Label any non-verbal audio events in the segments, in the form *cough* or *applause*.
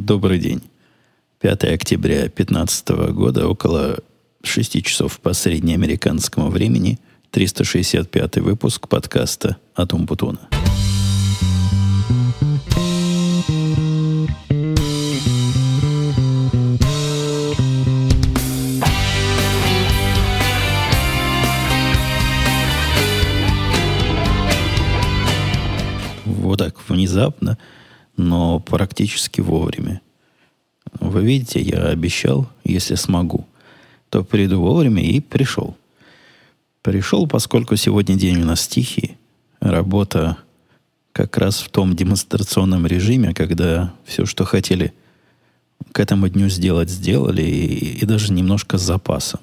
Добрый день. 5 октября 2015 года, около 6 часов по среднеамериканскому времени, 365 выпуск подкаста «Атум Путуна». Вот так внезапно, но практически вовремя. Вы видите, я обещал, если смогу, то приду вовремя и пришел. Пришел, поскольку сегодня день у нас тихий. Работа как раз в том демонстрационном режиме, когда все, что хотели к этому дню сделать, сделали, и, и даже немножко с запасом.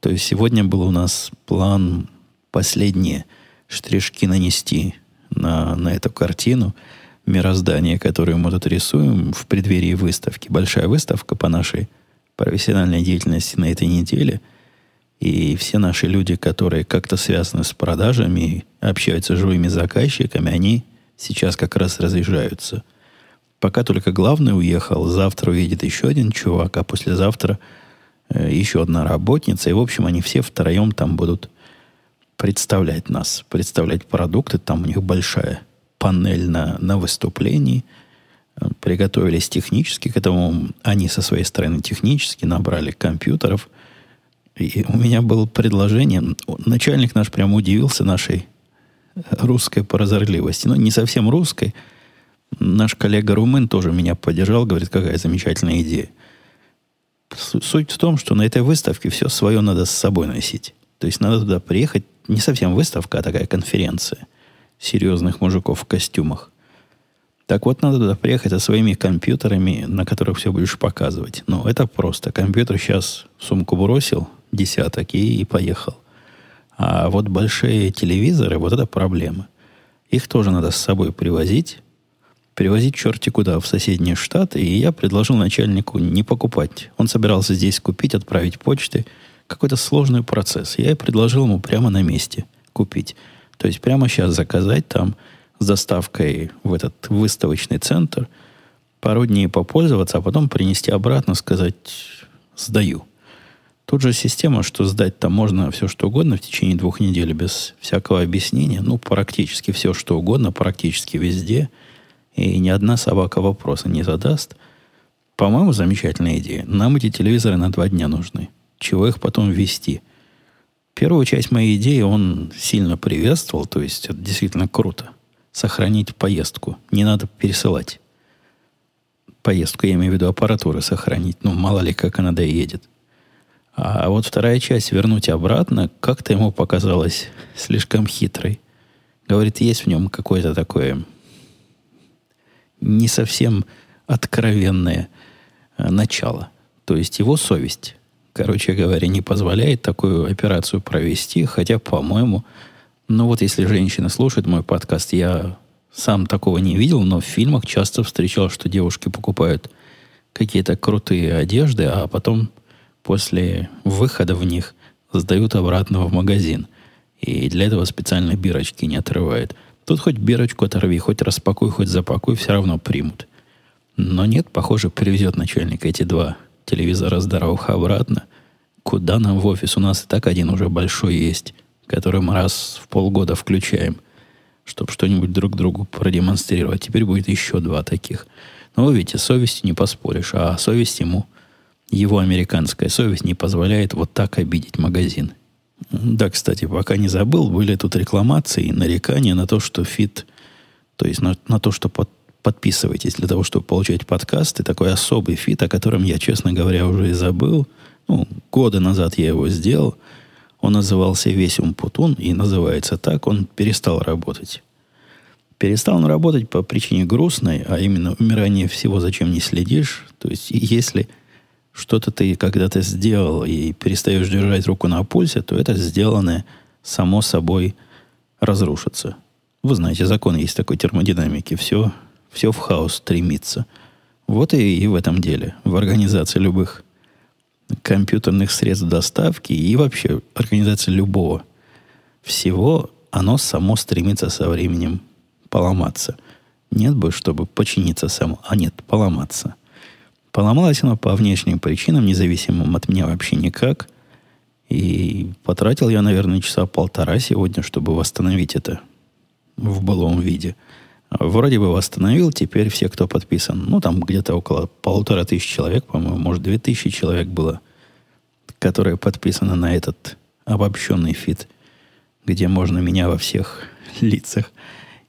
То есть сегодня был у нас план последние штришки нанести на, на эту картину – мироздание, которое мы тут рисуем в преддверии выставки. Большая выставка по нашей профессиональной деятельности на этой неделе. И все наши люди, которые как-то связаны с продажами, общаются с живыми заказчиками, они сейчас как раз разъезжаются. Пока только главный уехал, завтра уедет еще один чувак, а послезавтра э, еще одна работница. И, в общем, они все втроем там будут представлять нас, представлять продукты. Там у них большая панель на, на выступлении. Приготовились технически к этому. Они со своей стороны технически набрали компьютеров. И у меня было предложение. Начальник наш прямо удивился нашей русской прозорливости. Ну, не совсем русской. Наш коллега Румын тоже меня поддержал. Говорит, какая замечательная идея. Суть в том, что на этой выставке все свое надо с собой носить. То есть надо туда приехать. Не совсем выставка, а такая конференция серьезных мужиков в костюмах. Так вот, надо туда приехать со своими компьютерами, на которых все будешь показывать. Ну, это просто. Компьютер сейчас в сумку бросил, десяток, и, и поехал. А вот большие телевизоры, вот это проблема. Их тоже надо с собой привозить. Привозить черти куда, в соседние штаты. И я предложил начальнику не покупать. Он собирался здесь купить, отправить почты. Какой-то сложный процесс. Я предложил ему прямо на месте купить. То есть прямо сейчас заказать там с доставкой в этот выставочный центр, пару дней попользоваться, а потом принести обратно, сказать «сдаю». Тут же система, что сдать там можно все что угодно в течение двух недель без всякого объяснения. Ну, практически все что угодно, практически везде. И ни одна собака вопроса не задаст. По-моему, замечательная идея. Нам эти телевизоры на два дня нужны. Чего их потом вести – Первую часть моей идеи он сильно приветствовал, то есть это действительно круто. Сохранить поездку. Не надо пересылать. Поездку, я имею в виду аппаратуру сохранить. Ну, мало ли, как она доедет. А вот вторая часть вернуть обратно как-то ему показалось слишком хитрой. Говорит, есть в нем какое-то такое не совсем откровенное э, начало. То есть его совесть короче говоря, не позволяет такую операцию провести, хотя, по-моему, ну вот если женщина слушает мой подкаст, я сам такого не видел, но в фильмах часто встречал, что девушки покупают какие-то крутые одежды, а потом после выхода в них сдают обратно в магазин. И для этого специально бирочки не отрывают. Тут хоть бирочку оторви, хоть распакуй, хоть запакуй, все равно примут. Но нет, похоже, привезет начальник эти два телевизора здоровых обратно. Куда нам в офис? У нас и так один уже большой есть, который мы раз в полгода включаем, чтобы что-нибудь друг другу продемонстрировать. Теперь будет еще два таких. Но вы видите, совестью не поспоришь, а совесть ему, его американская совесть не позволяет вот так обидеть магазин. Да, кстати, пока не забыл, были тут рекламации нарекания на то, что feed, то есть на, на то, что под, подписывайтесь для того, чтобы получать подкасты. Такой особый feed, о котором я, честно говоря, уже и забыл. Ну, годы назад я его сделал. Он назывался «Весь Умпутун» и называется так. Он перестал работать. Перестал он работать по причине грустной, а именно умирание всего, зачем не следишь. То есть, если что-то ты когда-то сделал и перестаешь держать руку на пульсе, то это сделанное само собой разрушится. Вы знаете, закон есть такой термодинамики. Все все в хаос стремится. Вот и, и в этом деле. В организации любых компьютерных средств доставки и вообще организации любого всего, оно само стремится со временем поломаться. Нет бы, чтобы починиться само. А нет, поломаться. Поломалось оно по внешним причинам, независимым от меня вообще никак. И потратил я, наверное, часа полтора сегодня, чтобы восстановить это в былом виде. Вроде бы восстановил, теперь все, кто подписан, ну, там где-то около полутора тысяч человек, по-моему, может, две тысячи человек было, которые подписаны на этот обобщенный фит, где можно меня во всех *laughs* лицах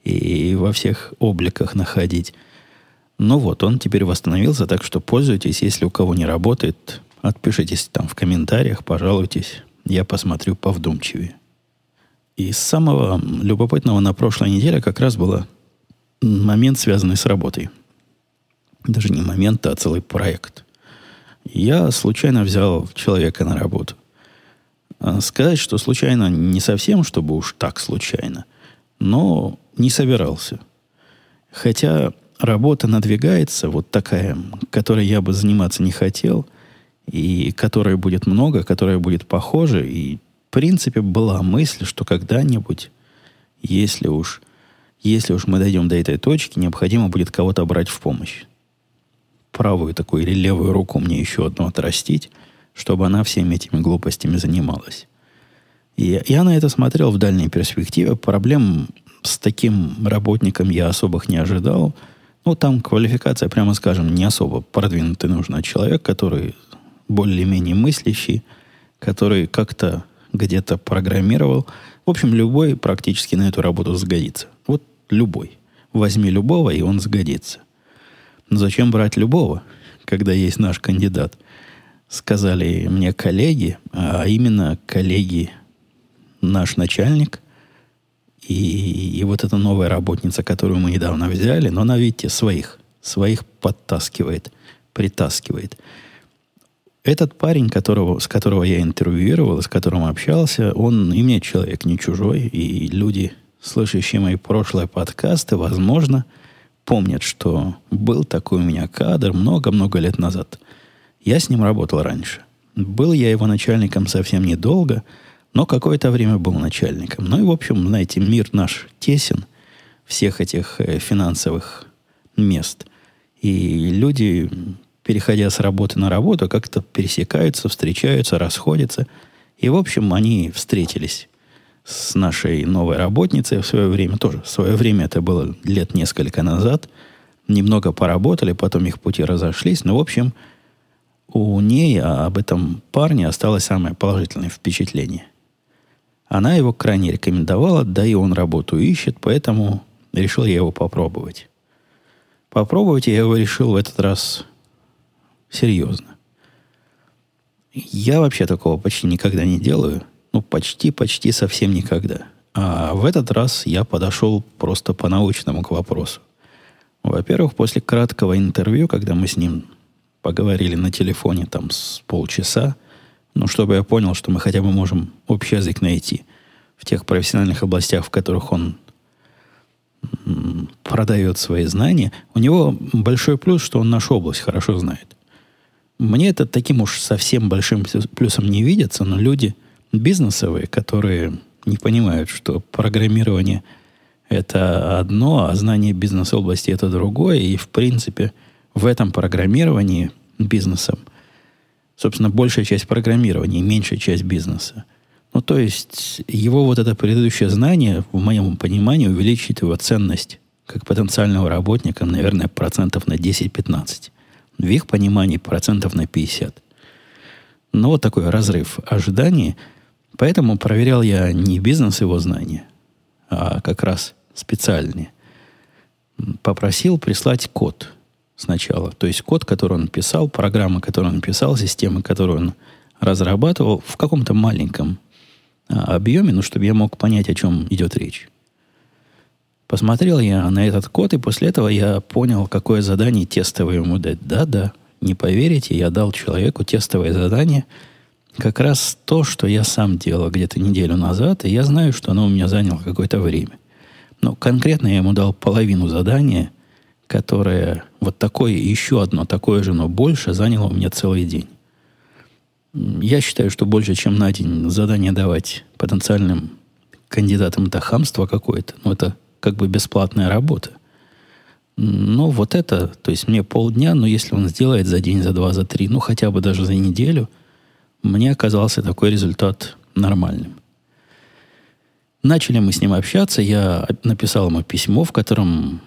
и во всех обликах находить. Ну вот, он теперь восстановился, так что пользуйтесь. Если у кого не работает, отпишитесь там в комментариях, пожалуйтесь. Я посмотрю повдумчивее. И самого любопытного на прошлой неделе как раз было момент, связанный с работой. Даже не момент, а целый проект. Я случайно взял человека на работу. А сказать, что случайно не совсем, чтобы уж так случайно, но не собирался. Хотя работа надвигается, вот такая, которой я бы заниматься не хотел, и которой будет много, которая будет похожа, и в принципе была мысль, что когда-нибудь, если уж если уж мы дойдем до этой точки, необходимо будет кого-то брать в помощь. Правую такую или левую руку мне еще одну отрастить, чтобы она всеми этими глупостями занималась. И я на это смотрел в дальней перспективе. Проблем с таким работником я особых не ожидал. Ну, там квалификация, прямо скажем, не особо продвинутый нужно человек, который более-менее мыслящий, который как-то где-то программировал. В общем, любой практически на эту работу сгодится. Вот Любой. Возьми любого, и он сгодится. Но зачем брать любого, когда есть наш кандидат? Сказали мне коллеги, а именно коллеги наш начальник и, и вот эта новая работница, которую мы недавно взяли, но она, видите, своих, своих подтаскивает, притаскивает. Этот парень, которого, с которого я интервьюировал, с которым общался, он и мне человек не чужой, и люди слышащие мои прошлые подкасты, возможно, помнят, что был такой у меня кадр много-много лет назад. Я с ним работал раньше. Был я его начальником совсем недолго, но какое-то время был начальником. Ну и, в общем, знаете, мир наш тесен всех этих э, финансовых мест. И люди, переходя с работы на работу, как-то пересекаются, встречаются, расходятся. И, в общем, они встретились с нашей новой работницей в свое время, тоже в свое время это было лет несколько назад, немного поработали, потом их пути разошлись, но, в общем, у ней об этом парне осталось самое положительное впечатление. Она его крайне рекомендовала, да и он работу ищет, поэтому решил я его попробовать. Попробовать я его решил в этот раз серьезно. Я вообще такого почти никогда не делаю – ну, почти-почти совсем никогда. А в этот раз я подошел просто по-научному к вопросу. Во-первых, после краткого интервью, когда мы с ним поговорили на телефоне там с полчаса, ну, чтобы я понял, что мы хотя бы можем общий язык найти в тех профессиональных областях, в которых он продает свои знания, у него большой плюс, что он нашу область хорошо знает. Мне это таким уж совсем большим плюсом не видится, но люди – бизнесовые, которые не понимают, что программирование это одно, а знание бизнес-области это другое. И, в принципе, в этом программировании бизнесом, собственно, большая часть программирования и меньшая часть бизнеса. Ну, то есть, его вот это предыдущее знание, в моем понимании, увеличит его ценность как потенциального работника, наверное, процентов на 10-15. В их понимании процентов на 50. Но вот такой разрыв ожиданий – Поэтому проверял я не бизнес его знания, а как раз специальные. Попросил прислать код сначала. То есть код, который он писал, программа, которую он писал, система, которую он разрабатывал в каком-то маленьком а, объеме, ну, чтобы я мог понять, о чем идет речь. Посмотрел я на этот код, и после этого я понял, какое задание тестовое ему дать. Да-да, не поверите, я дал человеку тестовое задание – как раз то, что я сам делал где-то неделю назад, и я знаю, что оно у меня заняло какое-то время. Но конкретно я ему дал половину задания, которое вот такое, еще одно такое же, но больше, заняло у меня целый день. Я считаю, что больше, чем на день задание давать потенциальным кандидатам это хамство какое-то. Но это как бы бесплатная работа. Ну, вот это, то есть мне полдня, но если он сделает за день, за два, за три, ну, хотя бы даже за неделю, мне оказался такой результат нормальным. Начали мы с ним общаться, я написал ему письмо, в котором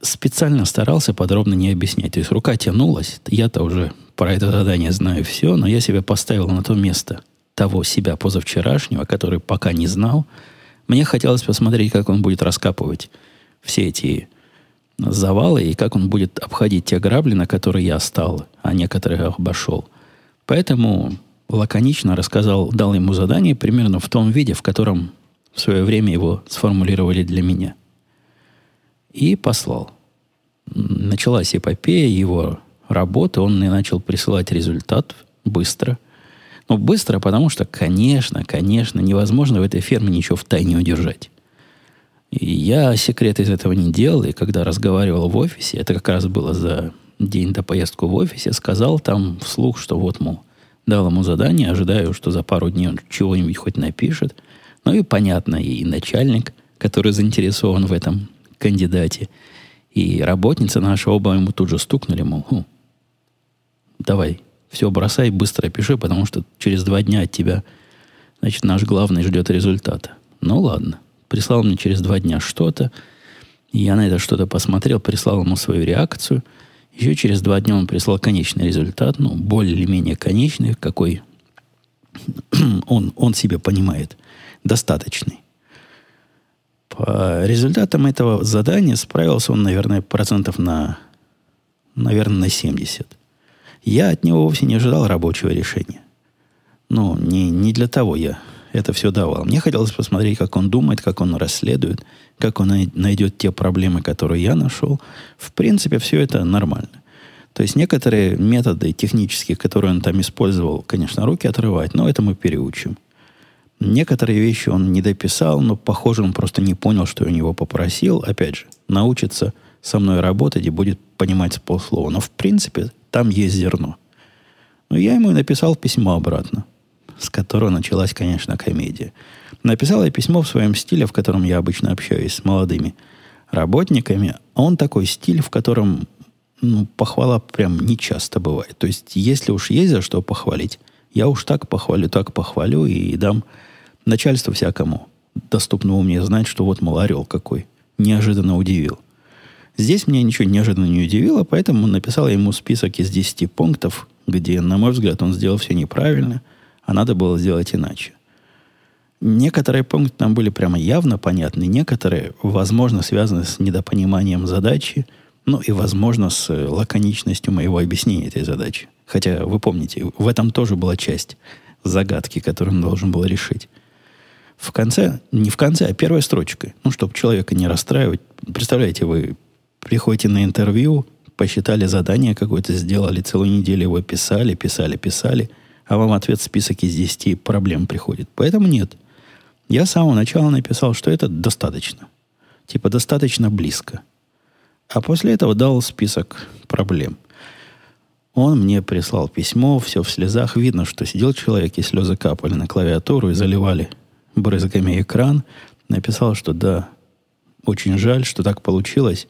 специально старался подробно не объяснять. То есть рука тянулась, я-то уже про это задание знаю все, но я себя поставил на то место того себя позавчерашнего, который пока не знал. Мне хотелось посмотреть, как он будет раскапывать все эти завалы и как он будет обходить те грабли, на которые я стал, а некоторые обошел. Поэтому лаконично рассказал, дал ему задание примерно в том виде, в котором в свое время его сформулировали для меня. И послал. Началась эпопея его работы, он мне начал присылать результат быстро. Ну, быстро, потому что, конечно, конечно, невозможно в этой ферме ничего в тайне удержать. И я секрет из этого не делал, и когда разговаривал в офисе, это как раз было за день до поездку в офисе, сказал там вслух, что вот, мол, дал ему задание, ожидаю, что за пару дней он чего-нибудь хоть напишет. Ну и понятно, и начальник, который заинтересован в этом кандидате, и работница наша оба ему тут же стукнули, мол, хм, давай, все бросай, быстро пиши, потому что через два дня от тебя, значит, наш главный ждет результата. Ну ладно прислал мне через два дня что-то. Я на это что-то посмотрел, прислал ему свою реакцию. Еще через два дня он прислал конечный результат, ну, более или менее конечный, какой *clears throat* он, он себе понимает, достаточный. По результатам этого задания справился он, наверное, процентов на, наверное, на 70. Я от него вовсе не ожидал рабочего решения. Ну, не, не для того я это все давал. Мне хотелось посмотреть, как он думает, как он расследует, как он найдет те проблемы, которые я нашел. В принципе, все это нормально. То есть некоторые методы технические, которые он там использовал, конечно, руки отрывать, но это мы переучим. Некоторые вещи он не дописал, но, похоже, он просто не понял, что я у него попросил. Опять же, научится со мной работать и будет понимать с полслова. Но, в принципе, там есть зерно. Но я ему написал письмо обратно с которого началась, конечно, комедия. Написал я письмо в своем стиле, в котором я обычно общаюсь с молодыми работниками. Он такой стиль, в котором ну, похвала прям не часто бывает. То есть, если уж есть за что похвалить, я уж так похвалю, так похвалю и дам начальству всякому доступному мне знать, что вот, мол, орел какой. Неожиданно удивил. Здесь меня ничего неожиданно не удивило, поэтому написал ему список из 10 пунктов, где, на мой взгляд, он сделал все неправильно – а надо было сделать иначе. Некоторые пункты там были прямо явно понятны, некоторые, возможно, связаны с недопониманием задачи, ну и, возможно, с лаконичностью моего объяснения этой задачи. Хотя, вы помните, в этом тоже была часть загадки, которую он должен был решить. В конце, не в конце, а первой строчкой, ну, чтобы человека не расстраивать. Представляете, вы приходите на интервью, посчитали задание какое-то, сделали целую неделю его писали, писали, писали – а вам ответ список из 10 проблем приходит. Поэтому нет. Я с самого начала написал, что это достаточно. Типа достаточно близко. А после этого дал список проблем. Он мне прислал письмо, все в слезах. Видно, что сидел человек, и слезы капали на клавиатуру и заливали брызгами экран. Написал, что да, очень жаль, что так получилось.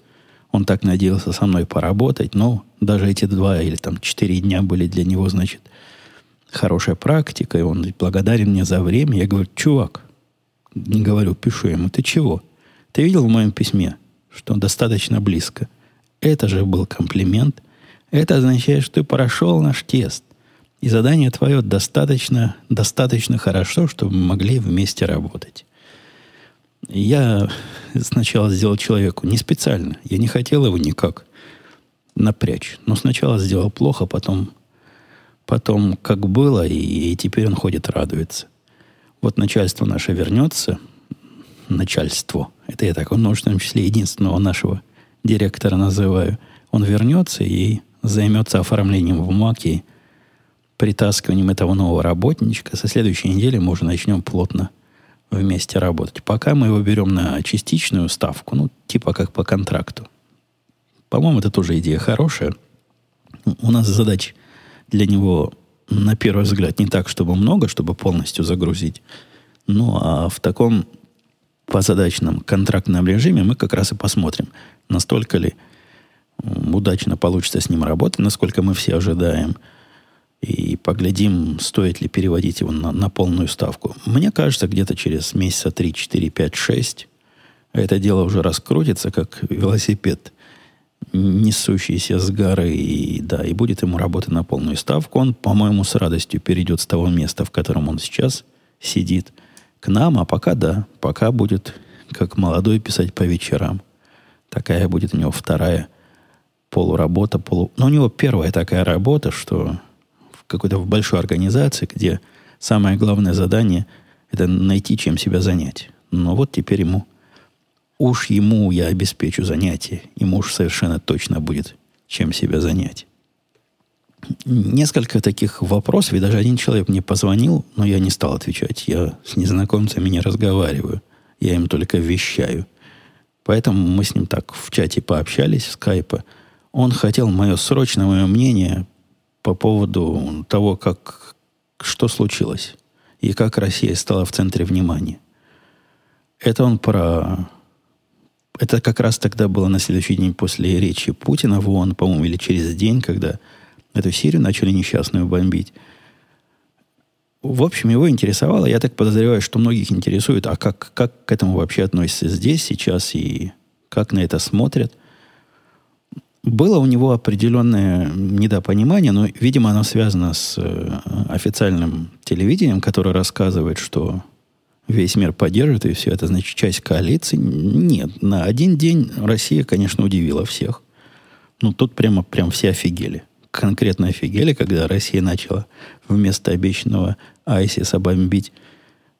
Он так надеялся со мной поработать, но даже эти два или там четыре дня были для него, значит, хорошая практика, и он благодарен мне за время. Я говорю, чувак, не говорю, пишу ему, ты чего? Ты видел в моем письме, что достаточно близко? Это же был комплимент. Это означает, что ты прошел наш тест. И задание твое достаточно, достаточно хорошо, чтобы мы могли вместе работать. Я сначала сделал человеку не специально. Я не хотел его никак напрячь. Но сначала сделал плохо, потом потом как было, и, и теперь он ходит, радуется. Вот начальство наше вернется, начальство, это я так в множественном числе единственного нашего директора называю, он вернется и займется оформлением бумаг и притаскиванием этого нового работничка. Со следующей недели мы уже начнем плотно вместе работать. Пока мы его берем на частичную ставку, ну, типа как по контракту. По-моему, это тоже идея хорошая. У нас задача для него, на первый взгляд, не так, чтобы много, чтобы полностью загрузить. Ну, а в таком по задачном контрактном режиме мы как раз и посмотрим, настолько ли удачно получится с ним работать, насколько мы все ожидаем, и поглядим, стоит ли переводить его на, на полную ставку. Мне кажется, где-то через месяца 3, 4, 5, 6 это дело уже раскрутится, как велосипед, несущийся с горы, и, да, и будет ему работать на полную ставку. Он, по-моему, с радостью перейдет с того места, в котором он сейчас сидит, к нам, а пока да, пока будет как молодой писать по вечерам. Такая будет у него вторая полуработа, полу... Но у него первая такая работа, что в какой-то в большой организации, где самое главное задание – это найти, чем себя занять. Но вот теперь ему, уж ему я обеспечу занятие, ему уж совершенно точно будет, чем себя занять. Несколько таких вопросов, и даже один человек мне позвонил, но я не стал отвечать. Я с незнакомцами не разговариваю, я им только вещаю. Поэтому мы с ним так в чате пообщались, в скайпе – он хотел мое срочное мое мнение по поводу того, как, что случилось и как Россия стала в центре внимания. Это он про... Это как раз тогда было на следующий день после речи Путина в ООН, по-моему, или через день, когда эту Сирию начали несчастную бомбить. В общем, его интересовало, я так подозреваю, что многих интересует, а как, как к этому вообще относятся здесь, сейчас, и как на это смотрят – было у него определенное недопонимание, но, видимо, оно связано с э, официальным телевидением, которое рассказывает, что весь мир поддержит, и все это, значит, часть коалиции. Нет, на один день Россия, конечно, удивила всех. Ну, тут прямо, прям все офигели. Конкретно офигели, когда Россия начала вместо обещанного Айсиса бомбить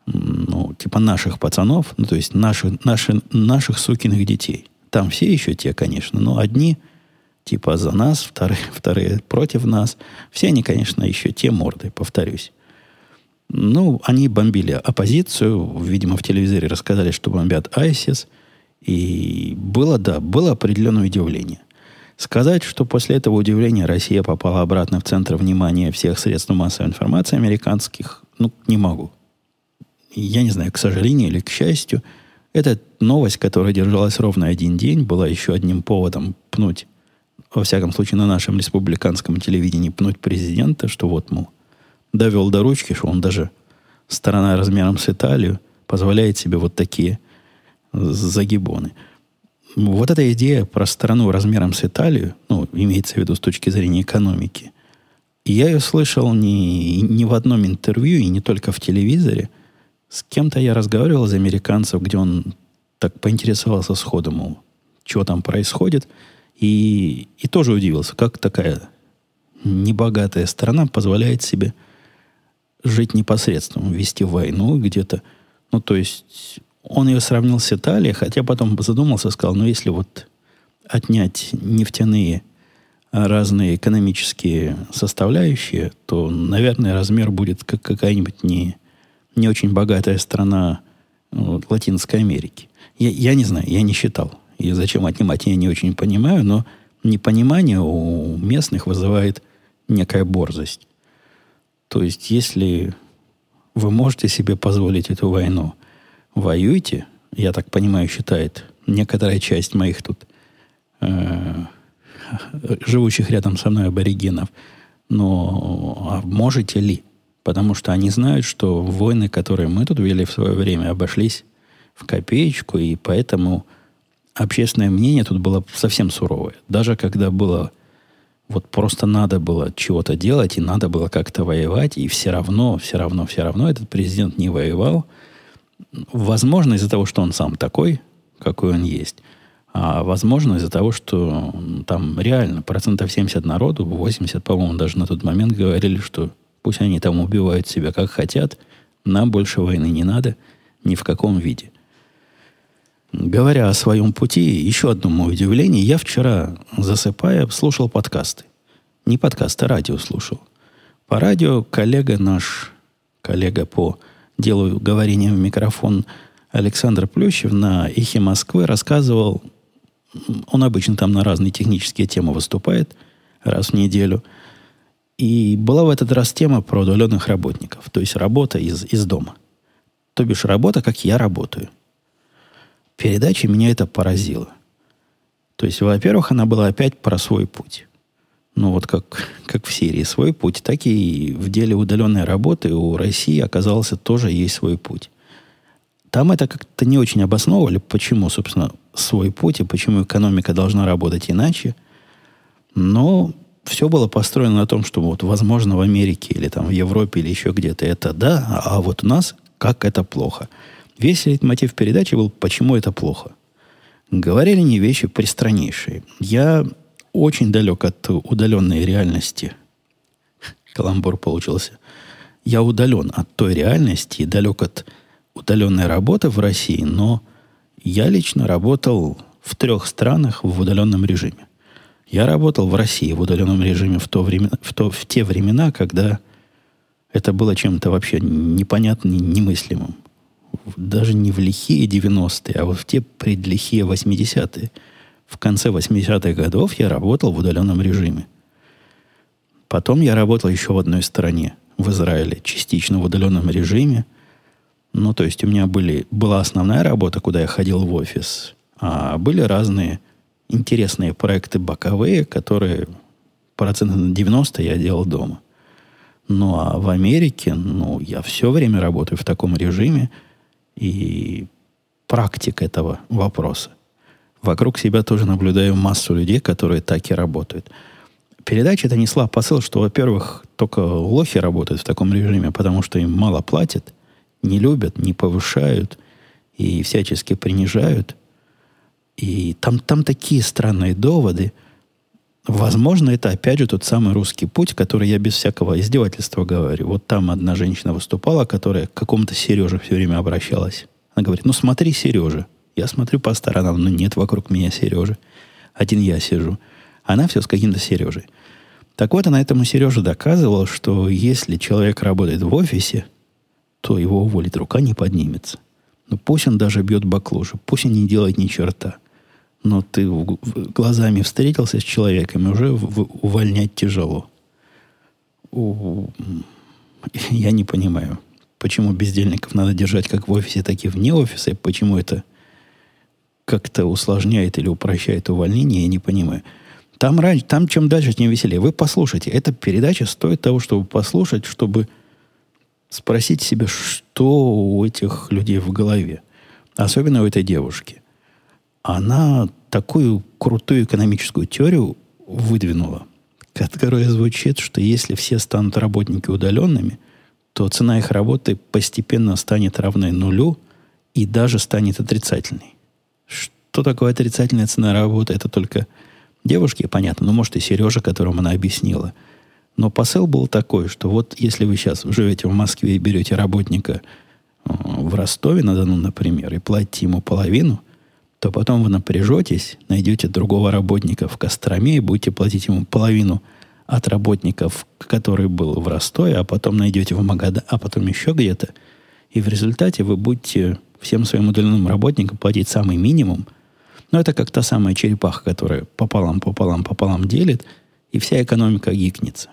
ну, типа наших пацанов, ну, то есть наших, наши, наших сукиных детей. Там все еще те, конечно, но одни – типа за нас, вторые, *laughs* вторые против нас. Все они, конечно, еще те морды, повторюсь. Ну, они бомбили оппозицию, видимо, в телевизоре рассказали, что бомбят ISIS, и было, да, было определенное удивление. Сказать, что после этого удивления Россия попала обратно в центр внимания всех средств массовой информации американских, ну, не могу. Я не знаю, к сожалению или к счастью, эта новость, которая держалась ровно один день, была еще одним поводом пнуть во всяком случае, на нашем республиканском телевидении пнуть президента, что вот, мол, довел до ручки, что он даже сторона размером с Италию позволяет себе вот такие загибоны. Вот эта идея про страну размером с Италию, ну, имеется в виду с точки зрения экономики, я ее слышал не, не в одном интервью и не только в телевизоре. С кем-то я разговаривал из американцев, где он так поинтересовался сходу, мол, что там происходит – и, и тоже удивился, как такая небогатая страна позволяет себе жить непосредственно, вести войну где-то. Ну, то есть он ее сравнил с Италией, хотя потом задумался, сказал, ну, если вот отнять нефтяные разные экономические составляющие, то, наверное, размер будет как какая-нибудь не, не очень богатая страна вот, Латинской Америки. Я, я не знаю, я не считал. И зачем отнимать, я не очень понимаю, но непонимание у местных вызывает некая борзость. То есть, если вы можете себе позволить эту войну, воюйте, я так понимаю, считает некоторая часть моих тут э, живущих рядом со мной аборигенов, но а можете ли? Потому что они знают, что войны, которые мы тут вели в свое время, обошлись в копеечку, и поэтому общественное мнение тут было совсем суровое. Даже когда было вот просто надо было чего-то делать, и надо было как-то воевать, и все равно, все равно, все равно этот президент не воевал. Возможно, из-за того, что он сам такой, какой он есть, а возможно, из-за того, что там реально процентов 70 народу, 80, по-моему, даже на тот момент говорили, что пусть они там убивают себя как хотят, нам больше войны не надо ни в каком виде. Говоря о своем пути, еще одно мое удивление. Я вчера, засыпая, слушал подкасты. Не подкасты, а радио слушал. По радио коллега наш, коллега по делу говорения в микрофон Александр Плющев на «Эхе Москвы» рассказывал, он обычно там на разные технические темы выступает раз в неделю. И была в этот раз тема про удаленных работников, то есть работа из, из дома. То бишь работа, как я работаю – передаче меня это поразило. То есть, во-первых, она была опять про свой путь. Ну, вот как, как в Сирии свой путь, так и в деле удаленной работы у России оказался тоже есть свой путь. Там это как-то не очень обосновывали, почему, собственно, свой путь и почему экономика должна работать иначе. Но все было построено на том, что вот, возможно, в Америке или там в Европе или еще где-то это да, а вот у нас как это плохо. Весь мотив передачи был, почему это плохо. Говорили не вещи пристраннейшие. Я очень далек от удаленной реальности. Каламбур получился. Я удален от той реальности далек от удаленной работы в России, но я лично работал в трех странах в удаленном режиме. Я работал в России в удаленном режиме в, то время, в, то, в те времена, когда это было чем-то вообще непонятным, немыслимым. Даже не в лихие 90-е, а вот в те предлихие 80-е. В конце 80-х годов я работал в удаленном режиме. Потом я работал еще в одной стране, в Израиле, частично в удаленном режиме. Ну, то есть у меня были, была основная работа, куда я ходил в офис, а были разные интересные проекты боковые, которые процентов на 90 я делал дома. Ну, а в Америке, ну, я все время работаю в таком режиме, и практик этого вопроса. Вокруг себя тоже наблюдаю массу людей, которые так и работают. Передача это несла посыл, что, во-первых, только лохи работают в таком режиме, потому что им мало платят, не любят, не повышают и всячески принижают. И там, там такие странные доводы. Возможно, это опять же тот самый русский путь, который я без всякого издевательства говорю. Вот там одна женщина выступала, которая к какому-то Сереже все время обращалась. Она говорит, ну смотри, Сережа. Я смотрю по сторонам, но нет вокруг меня Сережи. Один я сижу. Она все с каким-то Сережей. Так вот, она этому Сереже доказывала, что если человек работает в офисе, то его уволить рука не поднимется. Ну пусть он даже бьет баклуши, пусть он не делает ни черта – но ты глазами встретился с человеком, и уже увольнять тяжело. *laughs* Я не понимаю, почему бездельников надо держать как в офисе, так и вне офиса, и почему это как-то усложняет или упрощает увольнение, я не понимаю. Там, там чем дальше, тем веселее. Вы послушайте. Эта передача стоит того, чтобы послушать, чтобы спросить себя, что у этих людей в голове. Особенно у этой девушки она такую крутую экономическую теорию выдвинула, которая звучит, что если все станут работники удаленными, то цена их работы постепенно станет равной нулю и даже станет отрицательной. Что такое отрицательная цена работы? Это только девушке понятно, ну, может, и Сережа, которому она объяснила. Но посыл был такой, что вот если вы сейчас живете в Москве и берете работника э, в Ростове-на-Дону, например, и платите ему половину – то потом вы напряжетесь, найдете другого работника в Костроме и будете платить ему половину от работников, который был в Ростове, а потом найдете в Магада, а потом еще где-то. И в результате вы будете всем своим удаленным работникам платить самый минимум. Но это как та самая черепаха, которая пополам, пополам, пополам делит, и вся экономика гикнется.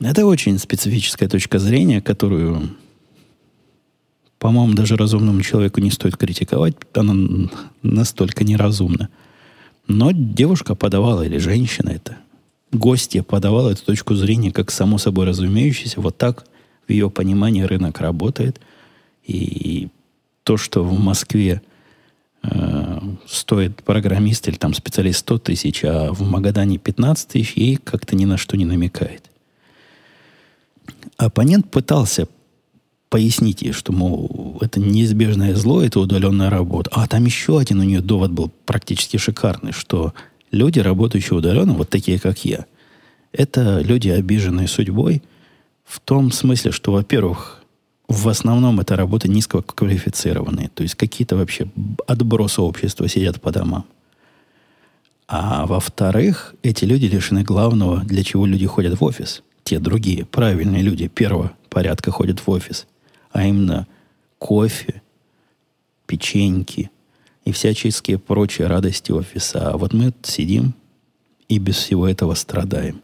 Это очень специфическая точка зрения, которую по-моему, даже разумному человеку не стоит критиковать, она настолько неразумна. Но девушка подавала, или женщина это, гостья подавала эту точку зрения как само собой разумеющееся. Вот так в ее понимании рынок работает. И то, что в Москве э, стоит программист или там специалист 100 тысяч, а в Магадане 15 тысяч, ей как-то ни на что не намекает. Оппонент пытался поясните, что, мол, это неизбежное зло, это удаленная работа. А там еще один у нее довод был практически шикарный, что люди, работающие удаленно, вот такие, как я, это люди, обиженные судьбой, в том смысле, что, во-первых, в основном это работа низкоквалифицированные, то есть какие-то вообще отбросы общества сидят по домам. А во-вторых, эти люди лишены главного, для чего люди ходят в офис. Те другие, правильные люди первого порядка ходят в офис – а именно кофе, печеньки и всяческие прочие радости офиса. А вот мы сидим и без всего этого страдаем.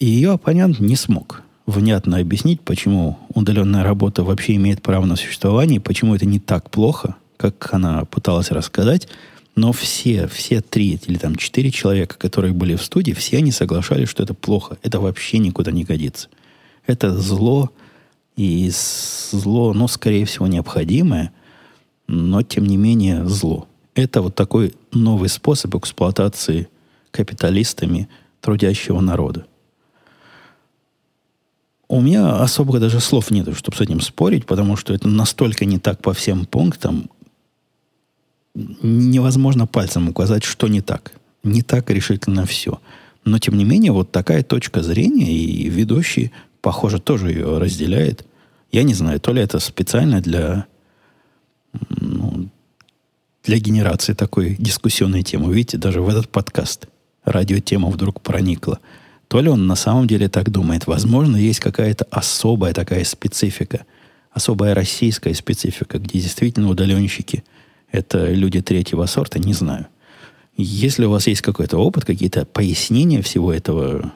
И ее оппонент не смог внятно объяснить, почему удаленная работа вообще имеет право на существование, почему это не так плохо, как она пыталась рассказать, но все, все три или там четыре человека, которые были в студии, все они соглашались, что это плохо. Это вообще никуда не годится. Это зло, и зло, ну, скорее всего, необходимое, но, тем не менее, зло. Это вот такой новый способ эксплуатации капиталистами трудящего народа. У меня особо даже слов нет, чтобы с этим спорить, потому что это настолько не так по всем пунктам, невозможно пальцем указать, что не так. Не так решительно все. Но, тем не менее, вот такая точка зрения, и ведущий, похоже, тоже ее разделяет. Я не знаю, то ли это специально для, ну, для генерации такой дискуссионной темы. Видите, даже в этот подкаст радиотема вдруг проникла. То ли он на самом деле так думает. Возможно, есть какая-то особая такая специфика, особая российская специфика, где действительно удаленщики – это люди третьего сорта, не знаю. Если у вас есть какой-то опыт, какие-то пояснения всего этого,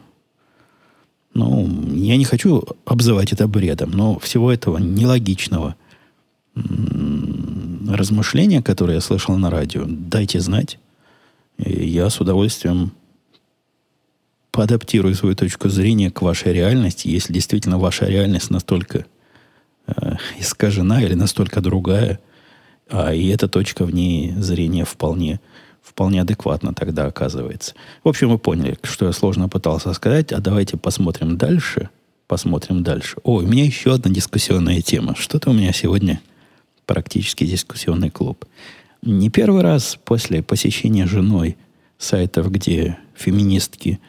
ну, я не хочу обзывать это бредом, но всего этого нелогичного размышления, которое я слышал на радио, дайте знать. И я с удовольствием поадаптирую свою точку зрения к вашей реальности, если действительно ваша реальность настолько э, искажена или настолько другая – а и эта точка в ней зрения вполне, вполне адекватна тогда оказывается. В общем, вы поняли, что я сложно пытался сказать, а давайте посмотрим дальше. Посмотрим дальше. О, у меня еще одна дискуссионная тема. Что-то у меня сегодня практически дискуссионный клуб. Не первый раз после посещения женой сайтов, где феминистки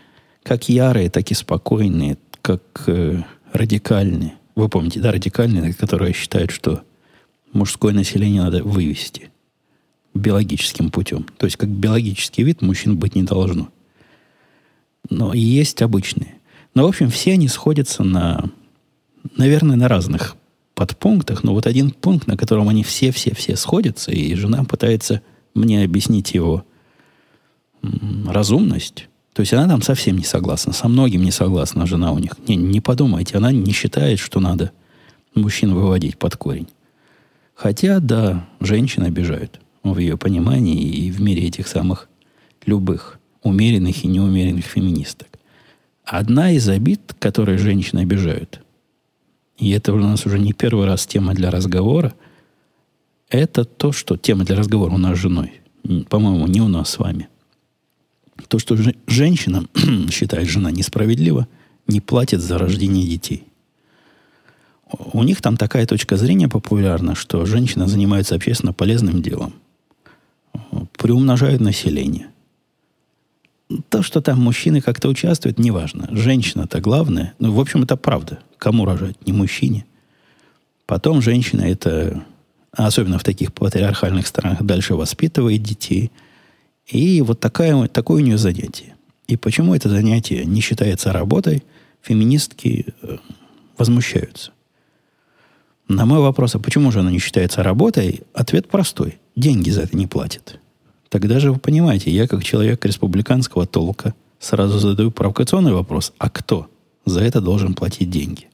как ярые, так и спокойные, как э, радикальные. Вы помните, да, радикальные, которые считают, что мужское население надо вывести биологическим путем. То есть, как биологический вид мужчин быть не должно. Но и есть обычные. Но, в общем, все они сходятся на, наверное, на разных подпунктах, но вот один пункт, на котором они все-все-все сходятся, и жена пытается мне объяснить его разумность. То есть она там совсем не согласна, со многим не согласна жена у них. Не, не подумайте, она не считает, что надо мужчин выводить под корень. Хотя, да, женщин обижают в ее понимании и в мире этих самых любых умеренных и неумеренных феминисток. Одна из обид, которые женщины обижают, и это у нас уже не первый раз тема для разговора, это то, что тема для разговора у нас с женой, по-моему, не у нас с вами. То, что женщина, *clears throat* считает жена несправедливо, не платит за рождение детей – у них там такая точка зрения популярна, что женщины занимаются общественно полезным делом, приумножают население. То, что там мужчины как-то участвуют, неважно. Женщина-то главное. Ну, в общем, это правда. Кому рожать? Не мужчине. Потом женщина это, особенно в таких патриархальных странах, дальше воспитывает детей. И вот такая, такое у нее занятие. И почему это занятие не считается работой, феминистки э, возмущаются. На мой вопрос, а почему же она не считается работой, ответ простой. Деньги за это не платят. Тогда же вы понимаете, я как человек республиканского толка сразу задаю провокационный вопрос. А кто за это должен платить деньги?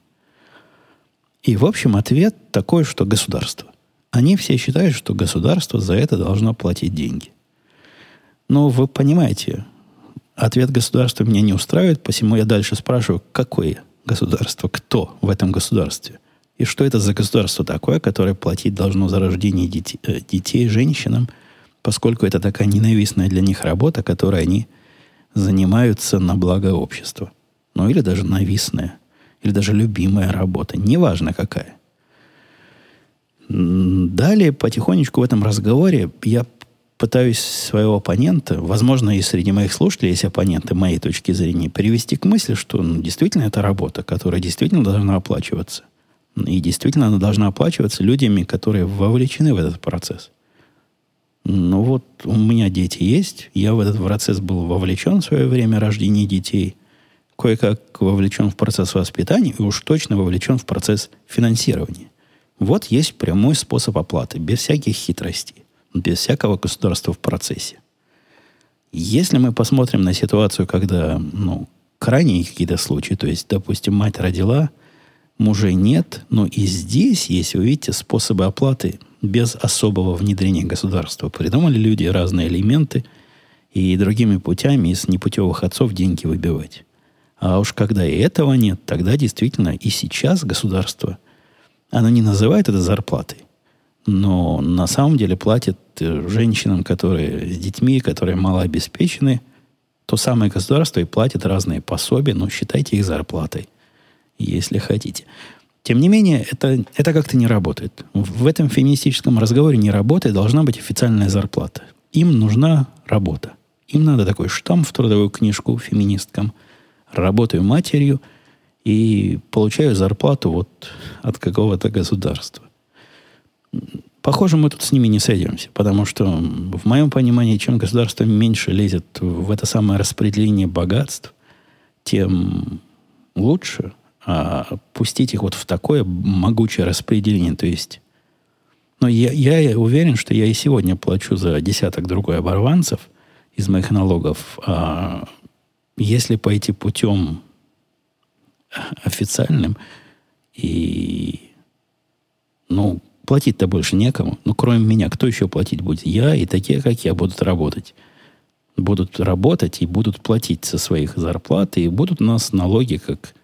И, в общем, ответ такой, что государство. Они все считают, что государство за это должно платить деньги. Но вы понимаете, ответ государства меня не устраивает, посему я дальше спрашиваю, какое государство, кто в этом государстве? И что это за государство такое, которое платить должно за рождение детей, э, детей женщинам, поскольку это такая ненавистная для них работа, которой они занимаются на благо общества. Ну, или даже навистная, или даже любимая работа, неважно какая. Далее, потихонечку в этом разговоре я пытаюсь своего оппонента, возможно, и среди моих слушателей есть оппоненты моей точки зрения, привести к мысли, что ну, действительно это работа, которая действительно должна оплачиваться. И действительно она должна оплачиваться людьми, которые вовлечены в этот процесс. Ну вот у меня дети есть, я в этот процесс был вовлечен в свое время рождения детей, кое-как вовлечен в процесс воспитания и уж точно вовлечен в процесс финансирования. Вот есть прямой способ оплаты, без всяких хитростей, без всякого государства в процессе. Если мы посмотрим на ситуацию, когда ну, крайние какие-то случаи, то есть, допустим, мать родила – мужей нет, но и здесь есть, вы видите, способы оплаты без особого внедрения государства. Придумали люди разные элементы и другими путями из непутевых отцов деньги выбивать. А уж когда и этого нет, тогда действительно и сейчас государство, оно не называет это зарплатой, но на самом деле платит э, женщинам, которые с детьми, которые малообеспечены, то самое государство и платит разные пособия, но считайте их зарплатой, если хотите. Тем не менее, это, это как-то не работает. В этом феминистическом разговоре не работает, должна быть официальная зарплата. Им нужна работа. Им надо такой штамп в трудовую книжку феминисткам. Работаю матерью и получаю зарплату вот от какого-то государства. Похоже, мы тут с ними не сойдемся, потому что, в моем понимании, чем государство меньше лезет в это самое распределение богатств, тем лучше – а пустить их вот в такое могучее распределение. То есть, но я, я уверен, что я и сегодня плачу за десяток другой оборванцев из моих налогов. А если пойти путем официальным и ну, платить-то больше некому. Ну, кроме меня, кто еще платить будет? Я и такие, как я, будут работать. Будут работать и будут платить со своих зарплат, и будут у нас налоги, как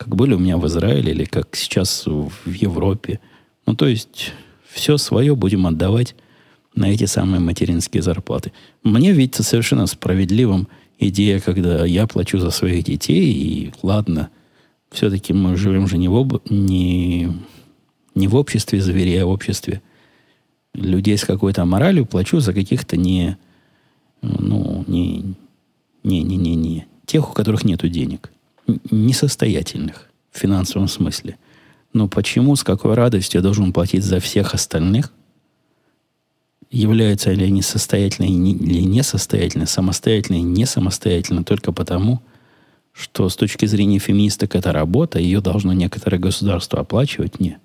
как были у меня в Израиле или как сейчас в Европе. Ну, то есть, все свое будем отдавать на эти самые материнские зарплаты. Мне видится совершенно справедливым идея, когда я плачу за своих детей, и ладно, все-таки мы живем же не в, об... не... не в обществе зверей, а в обществе людей с какой-то моралью, плачу за каких-то не, ну, не, не, не, не, не, тех, у которых нет денег несостоятельных в финансовом смысле. Но почему, с какой радостью я должен платить за всех остальных? Являются ли они состоятельны или несостоятельны, самостоятельны и не самостоятельны только потому, что с точки зрения феминисток это работа, ее должно некоторое государство оплачивать? Нет.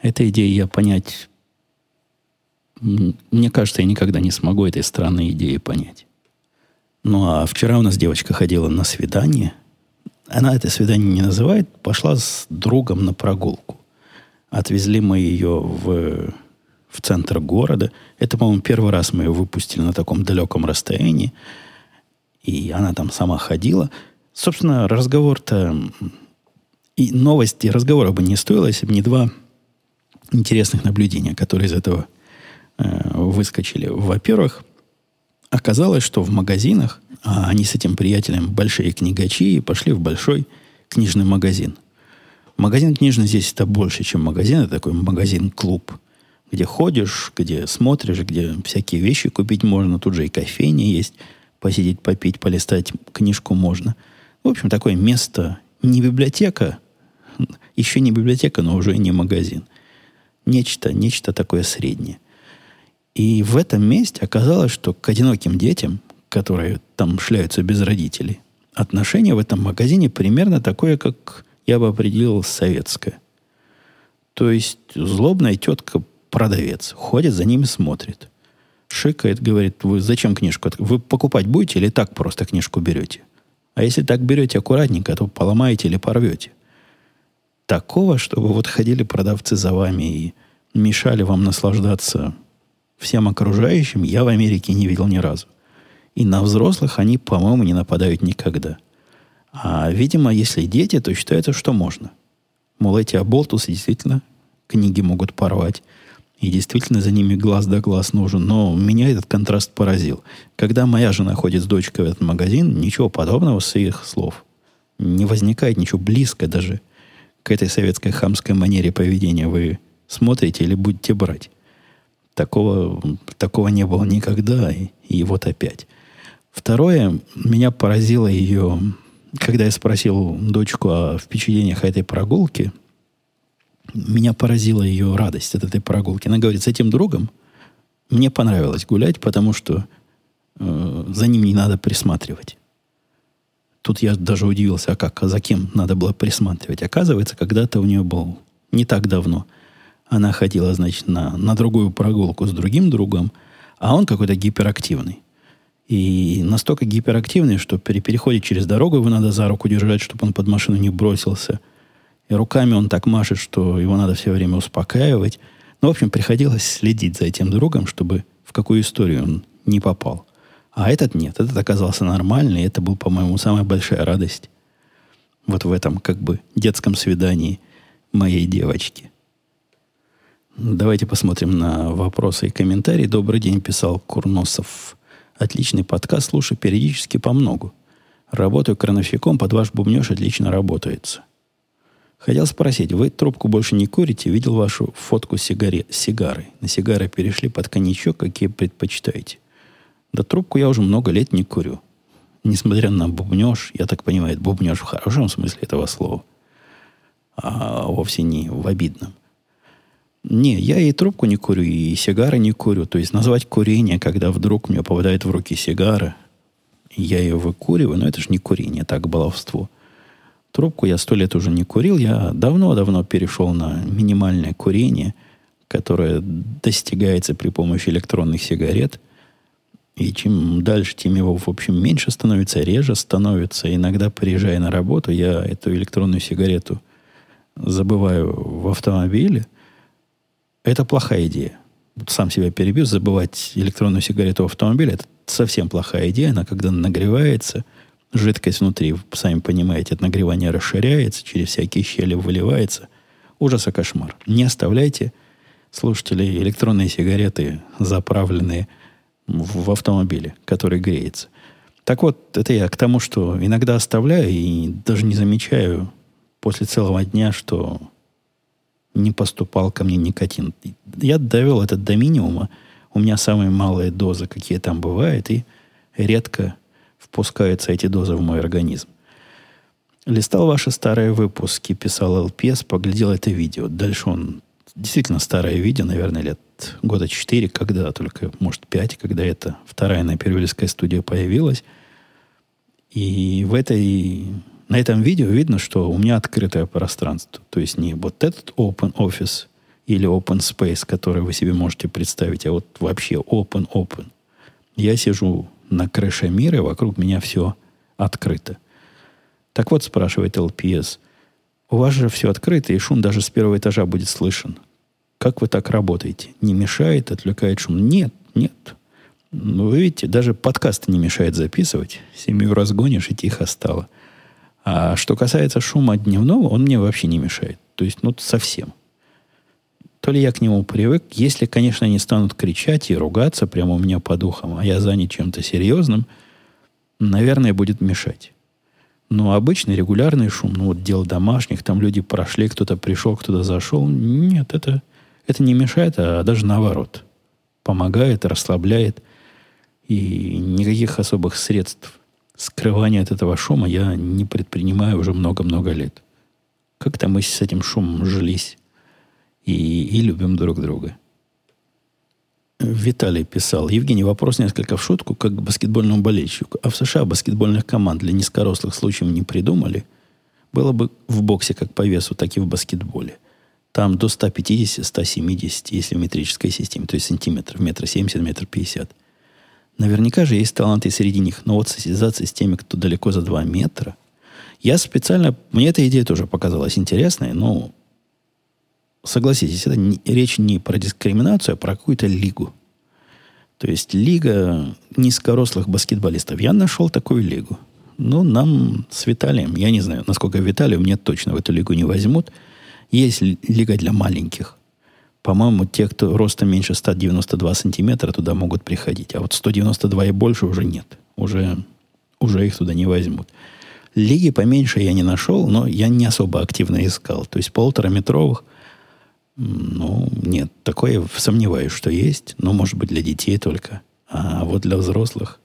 Эта идея я понять... Мне кажется, я никогда не смогу этой странной идеи понять. Ну, а вчера у нас девочка ходила на свидание – она это свидание не называет, пошла с другом на прогулку. Отвезли мы ее в, в центр города. Это, по-моему, первый раз мы ее выпустили на таком далеком расстоянии. И она там сама ходила. Собственно, разговор-то и новости разговора бы не стоило, если бы не два интересных наблюдения, которые из этого э, выскочили. Во-первых, оказалось, что в магазинах а они с этим приятелем большие книгачи и пошли в большой книжный магазин. Магазин книжный здесь это больше, чем магазин. Это такой магазин-клуб, где ходишь, где смотришь, где всякие вещи купить можно. Тут же и кофейня есть. Посидеть, попить, полистать книжку можно. В общем, такое место, не библиотека, еще не библиотека, но уже не магазин. Нечто, нечто такое среднее. И в этом месте оказалось, что к одиноким детям которые там шляются без родителей, отношение в этом магазине примерно такое, как я бы определил советское. То есть злобная тетка-продавец ходит за ними, смотрит. Шикает, говорит, вы зачем книжку? Вы покупать будете или так просто книжку берете? А если так берете аккуратненько, то поломаете или порвете. Такого, чтобы вот ходили продавцы за вами и мешали вам наслаждаться всем окружающим, я в Америке не видел ни разу. И на взрослых они, по-моему, не нападают никогда. А, видимо, если дети, то считается, что можно. Мол, эти оболтусы действительно книги могут порвать. И действительно за ними глаз да глаз нужен. Но меня этот контраст поразил. Когда моя жена ходит с дочкой в этот магазин, ничего подобного с их слов. Не возникает ничего близко даже к этой советской хамской манере поведения. Вы смотрите или будете брать. Такого, такого не было никогда, и, и вот опять. Второе, меня поразило ее, когда я спросил дочку о впечатлениях этой прогулки, меня поразила ее радость от этой прогулки. Она говорит, с этим другом мне понравилось гулять, потому что э, за ним не надо присматривать. Тут я даже удивился, а как, а за кем надо было присматривать? Оказывается, когда-то у нее был не так давно. Она ходила, значит, на, на другую прогулку с другим другом, а он какой-то гиперактивный. И настолько гиперактивный, что при переходе через дорогу его надо за руку держать, чтобы он под машину не бросился. И руками он так машет, что его надо все время успокаивать. Ну, в общем, приходилось следить за этим другом, чтобы в какую историю он не попал. А этот нет. Этот оказался нормальный. Это был, по-моему, самая большая радость вот в этом как бы детском свидании моей девочки. Давайте посмотрим на вопросы и комментарии. Добрый день, писал Курносов. Отличный подкаст, слушаю периодически по многу. Работаю крановщиком, под ваш бубнеж отлично работается. Хотел спросить, вы трубку больше не курите? Видел вашу фотку сигаре, сигары. На сигары перешли под коньячок, какие предпочитаете? Да трубку я уже много лет не курю. Несмотря на бубнеж, я так понимаю, бубнеж в хорошем смысле этого слова, а вовсе не в обидном. Не, я и трубку не курю, и сигары не курю. То есть назвать курение, когда вдруг мне попадает в руки сигара, я ее выкуриваю, но это же не курение, так баловство. Трубку я сто лет уже не курил. Я давно-давно перешел на минимальное курение, которое достигается при помощи электронных сигарет. И чем дальше, тем его, в общем, меньше становится, реже становится. Иногда, приезжая на работу, я эту электронную сигарету забываю в автомобиле. Это плохая идея. Сам себя перебью, забывать электронную сигарету в автомобиле, это совсем плохая идея. Она, когда нагревается – жидкость внутри, сами понимаете, от нагревания расширяется, через всякие щели выливается. Ужас и кошмар. Не оставляйте, слушатели, электронные сигареты, заправленные в, автомобиле, который греется. Так вот, это я к тому, что иногда оставляю и даже не замечаю после целого дня, что не поступал ко мне никотин. Я довел это до минимума. У меня самые малые дозы, какие там бывают, и редко впускаются эти дозы в мой организм. Листал ваши старые выпуски, писал ЛПС, поглядел это видео. Дальше он действительно старое видео, наверное, лет года 4, когда только, может, 5, когда это вторая напервильская студия появилась. И в этой, на этом видео видно, что у меня открытое пространство. То есть не вот этот open office или open space, который вы себе можете представить, а вот вообще open-open. Я сижу на крыше мира, и вокруг меня все открыто. Так вот, спрашивает ЛПС, у вас же все открыто, и шум даже с первого этажа будет слышен. Как вы так работаете? Не мешает, отвлекает шум? Нет, нет. Вы видите, даже подкасты не мешает записывать. Семью разгонишь, и тихо стало. А что касается шума дневного, он мне вообще не мешает. То есть, ну, совсем то ли я к нему привык. Если, конечно, они станут кричать и ругаться прямо у меня по духам, а я занят чем-то серьезным, наверное, будет мешать. Но обычный регулярный шум, ну вот дел домашних, там люди прошли, кто-то пришел, кто-то зашел, нет, это, это не мешает, а даже наоборот. Помогает, расслабляет. И никаких особых средств скрывания от этого шума я не предпринимаю уже много-много лет. Как-то мы с этим шумом жились и, и любим друг друга. Виталий писал, Евгений, вопрос несколько в шутку, как к баскетбольному болельщику. А в США баскетбольных команд для низкорослых случаев не придумали? Было бы в боксе как по весу, так и в баскетболе. Там до 150-170, если в метрической системе, то есть сантиметров, метр семьдесят, метр пятьдесят. Наверняка же есть таланты среди них, но вот состязаться с теми, кто далеко за 2 метра. Я специально, мне эта идея тоже показалась интересной, но согласитесь, это не, речь не про дискриминацию, а про какую-то лигу. То есть лига низкорослых баскетболистов. Я нашел такую лигу. Ну, нам с Виталием, я не знаю, насколько Виталию, мне точно в эту лигу не возьмут. Есть лига для маленьких. По-моему, те, кто ростом меньше 192 сантиметра, туда могут приходить. А вот 192 и больше уже нет. Уже, уже их туда не возьмут. Лиги поменьше я не нашел, но я не особо активно искал. То есть полутораметровых – ну, нет, такое сомневаюсь, что есть, но, может быть, для детей только. А вот для взрослых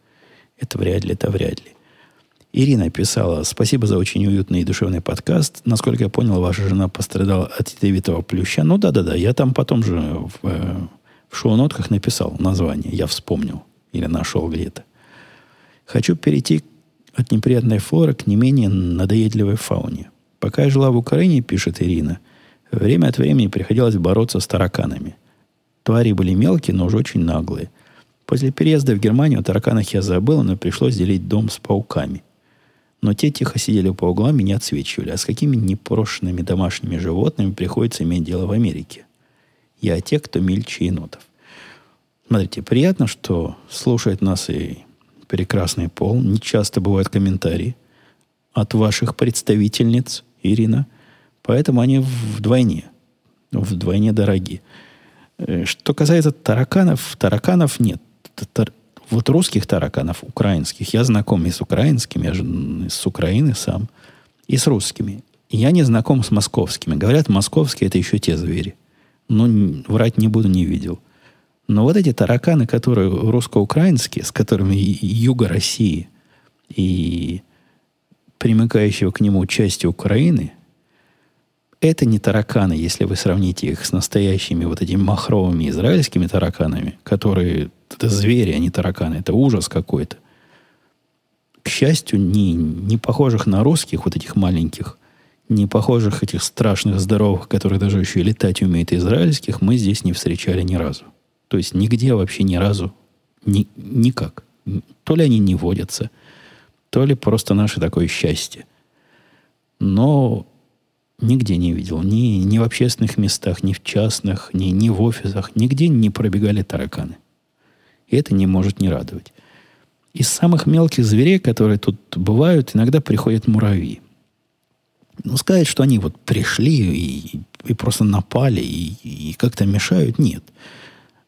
это вряд ли, это вряд ли. Ирина писала, спасибо за очень уютный и душевный подкаст. Насколько я понял, ваша жена пострадала от ядовитого плюща. Ну да-да-да, я там потом же в, э, в шоу-нотках написал название, я вспомнил или нашел где-то. Хочу перейти от неприятной флоры к не менее надоедливой фауне. Пока я жила в Украине, пишет Ирина – Время от времени приходилось бороться с тараканами. Твари были мелкие, но уже очень наглые. После переезда в Германию тараканах я забыл, но пришлось делить дом с пауками. Но те тихо сидели по углам и не отсвечивали. А с какими непрошенными домашними животными приходится иметь дело в Америке? Я те, кто мельче енотов. Смотрите, приятно, что слушает нас и прекрасный пол. Не часто бывают комментарии от ваших представительниц, Ирина. Поэтому они вдвойне, вдвойне дорогие. Э, что касается тараканов, тараканов нет. Вот русских тараканов, украинских, я знаком и с украинскими, я же с Украины сам, и с русскими. Я не знаком с московскими. Говорят, московские это еще те звери. Но врать не буду, не видел. Но вот эти тараканы, которые русско-украинские, с которыми юга России и примыкающего к нему части Украины, это не тараканы, если вы сравните их с настоящими вот этими махровыми израильскими тараканами, которые это звери, а не тараканы, это ужас какой-то. К счастью, не, не похожих на русских, вот этих маленьких, не похожих этих страшных, здоровых, которые даже еще и летать умеют, израильских, мы здесь не встречали ни разу. То есть нигде вообще ни разу. Ни, никак. То ли они не водятся, то ли просто наше такое счастье. Но нигде не видел. Ни, ни в общественных местах, ни в частных, ни, ни в офисах. Нигде не пробегали тараканы. И это не может не радовать. Из самых мелких зверей, которые тут бывают, иногда приходят муравьи. Ну, сказать, что они вот пришли и, и просто напали и, и как-то мешают, нет.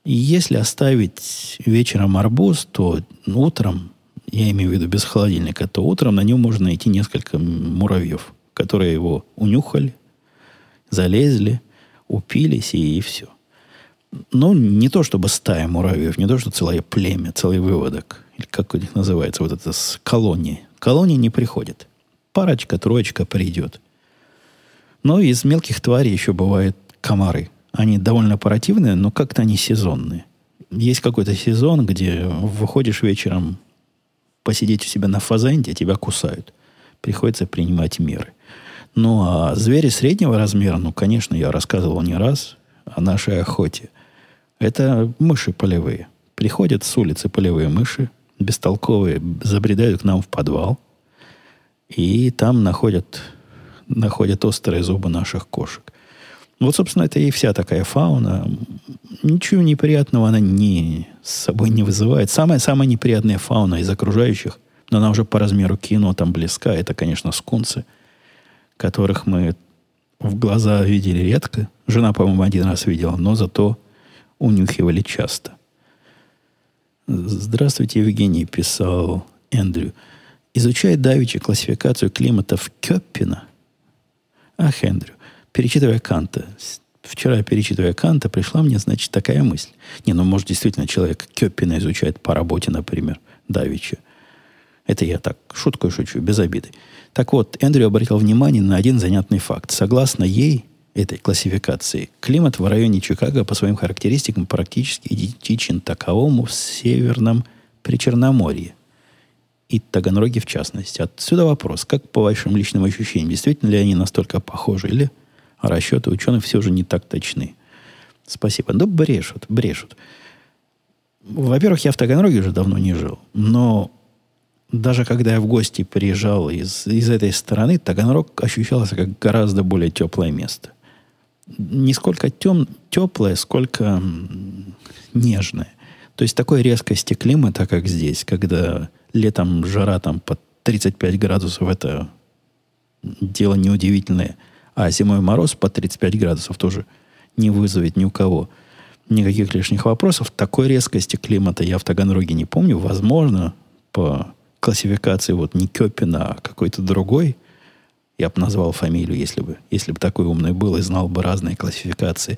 И если оставить вечером арбуз, то утром, я имею в виду без холодильника, то утром на нем можно найти несколько муравьев, которые его унюхали, залезли, упились и, и все. Ну, не то чтобы стая муравьев, не то, что целое племя, целый выводок, или как у них называется, вот это с колонии. Колонии не приходит. Парочка, троечка придет. Но из мелких тварей еще бывают комары – они довольно оперативные, но как-то они сезонные. Есть какой-то сезон, где выходишь вечером посидеть у себя на фазенде, а тебя кусают. Приходится принимать меры. Ну, а звери среднего размера, ну, конечно, я рассказывал не раз о нашей охоте. Это мыши полевые. Приходят с улицы полевые мыши, бестолковые, забредают к нам в подвал, и там находят, находят острые зубы наших кошек. Вот, собственно, это и вся такая фауна. Ничего неприятного она не, с собой не вызывает. Самая-самая неприятная фауна из окружающих, но она уже по размеру кино там близка, это, конечно, скунсы, которых мы в глаза видели редко. Жена, по-моему, один раз видела, но зато унюхивали часто. Здравствуйте, Евгений, писал Эндрю. Изучает давичи классификацию климатов Кёппина. Ах, Эндрю, перечитывая Канта, вчера, перечитывая Канта, пришла мне, значит, такая мысль. Не, ну, может, действительно, человек Кёппина изучает по работе, например, Давича. Это я так, шуткой шучу, без обиды. Так вот, Эндрю обратил внимание на один занятный факт. Согласно ей, этой классификации, климат в районе Чикаго по своим характеристикам практически идентичен таковому в Северном Причерноморье. И Таганроге в частности. Отсюда вопрос, как по вашим личным ощущениям, действительно ли они настолько похожи или расчеты ученых все же не так точны. Спасибо. Да брешут, брешут. Во-первых, я в Таганроге уже давно не жил. Но даже когда я в гости приезжал из, из этой стороны, Таганрог ощущался как гораздо более теплое место. Не сколько тем, теплое, сколько нежное. То есть такой резкости климата, как здесь, когда летом жара там под 35 градусов, это дело неудивительное – а зимой мороз по 35 градусов тоже не вызовет ни у кого никаких лишних вопросов. Такой резкости климата я в Таганроге не помню. Возможно, по классификации вот не Кёпина, а какой-то другой, я бы назвал фамилию, если бы, если бы такой умный был и знал бы разные классификации.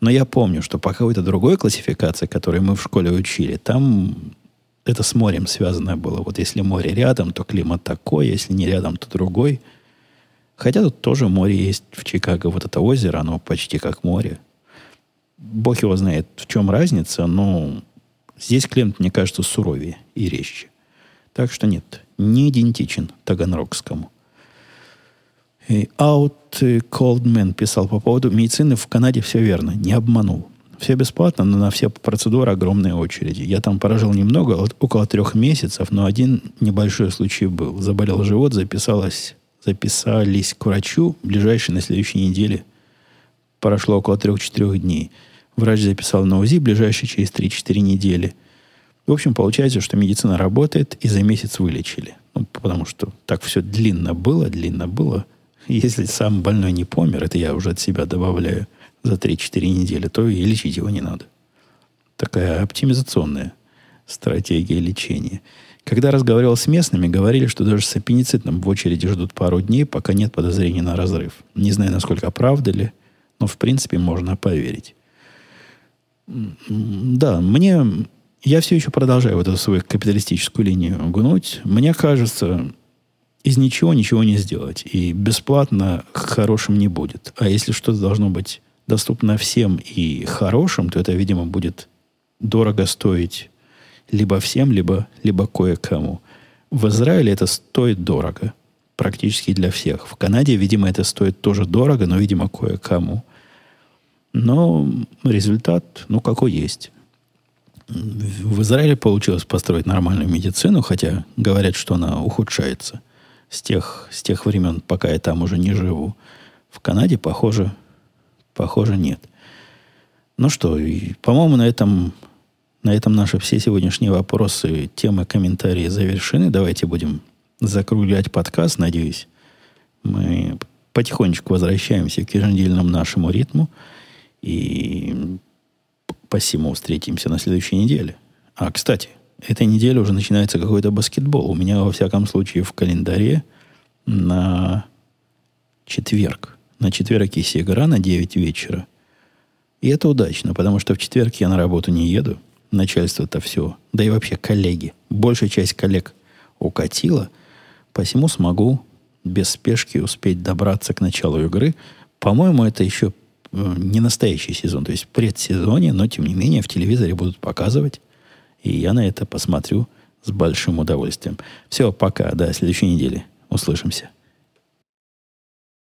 Но я помню, что по какой-то другой классификации, которую мы в школе учили, там это с морем связано было. Вот если море рядом, то климат такой, если не рядом, то другой – Хотя тут тоже море есть в Чикаго. Вот это озеро, оно почти как море. Бог его знает, в чем разница, но здесь климат, мне кажется, суровее и резче. Так что нет, не идентичен таганрогскому. И Out Cold Man писал по поводу медицины в Канаде все верно, не обманул. Все бесплатно, но на все процедуры огромные очереди. Я там поражал немного, около трех месяцев, но один небольшой случай был. Заболел живот, записалась записались к врачу. Ближайшей на следующей неделе прошло около трех-четырех дней. Врач записал на УЗИ ближайшие через 3-4 недели. В общем, получается, что медицина работает, и за месяц вылечили. Ну, потому что так все длинно было, длинно было. *laughs* Если сам больной не помер, это я уже от себя добавляю, за 3-4 недели, то и лечить его не надо. Такая оптимизационная стратегия лечения. Когда разговаривал с местными, говорили, что даже с аппендицитом в очереди ждут пару дней, пока нет подозрений на разрыв. Не знаю, насколько правда ли, но в принципе можно поверить. Да, мне... Я все еще продолжаю вот эту свою капиталистическую линию гнуть. Мне кажется, из ничего ничего не сделать. И бесплатно хорошим не будет. А если что-то должно быть доступно всем и хорошим, то это, видимо, будет дорого стоить либо всем, либо, либо кое-кому. В Израиле это стоит дорого. Практически для всех. В Канаде, видимо, это стоит тоже дорого, но, видимо, кое-кому. Но результат, ну, какой есть. В Израиле получилось построить нормальную медицину, хотя говорят, что она ухудшается с тех, с тех времен, пока я там уже не живу. В Канаде, похоже, похоже, нет. Ну что, по-моему, на этом на этом наши все сегодняшние вопросы, темы, комментарии завершены. Давайте будем закруглять подкаст, надеюсь. Мы потихонечку возвращаемся к еженедельному нашему ритму. И посему встретимся на следующей неделе. А, кстати, эта неделя уже начинается какой-то баскетбол. У меня, во всяком случае, в календаре на четверг. На четверг есть игра на 9 вечера. И это удачно, потому что в четверг я на работу не еду начальство-то все, да и вообще коллеги, большая часть коллег укатила, посему смогу без спешки успеть добраться к началу игры. По-моему, это еще не настоящий сезон, то есть предсезонье, но тем не менее в телевизоре будут показывать, и я на это посмотрю с большим удовольствием. Все, пока, до следующей недели. Услышимся.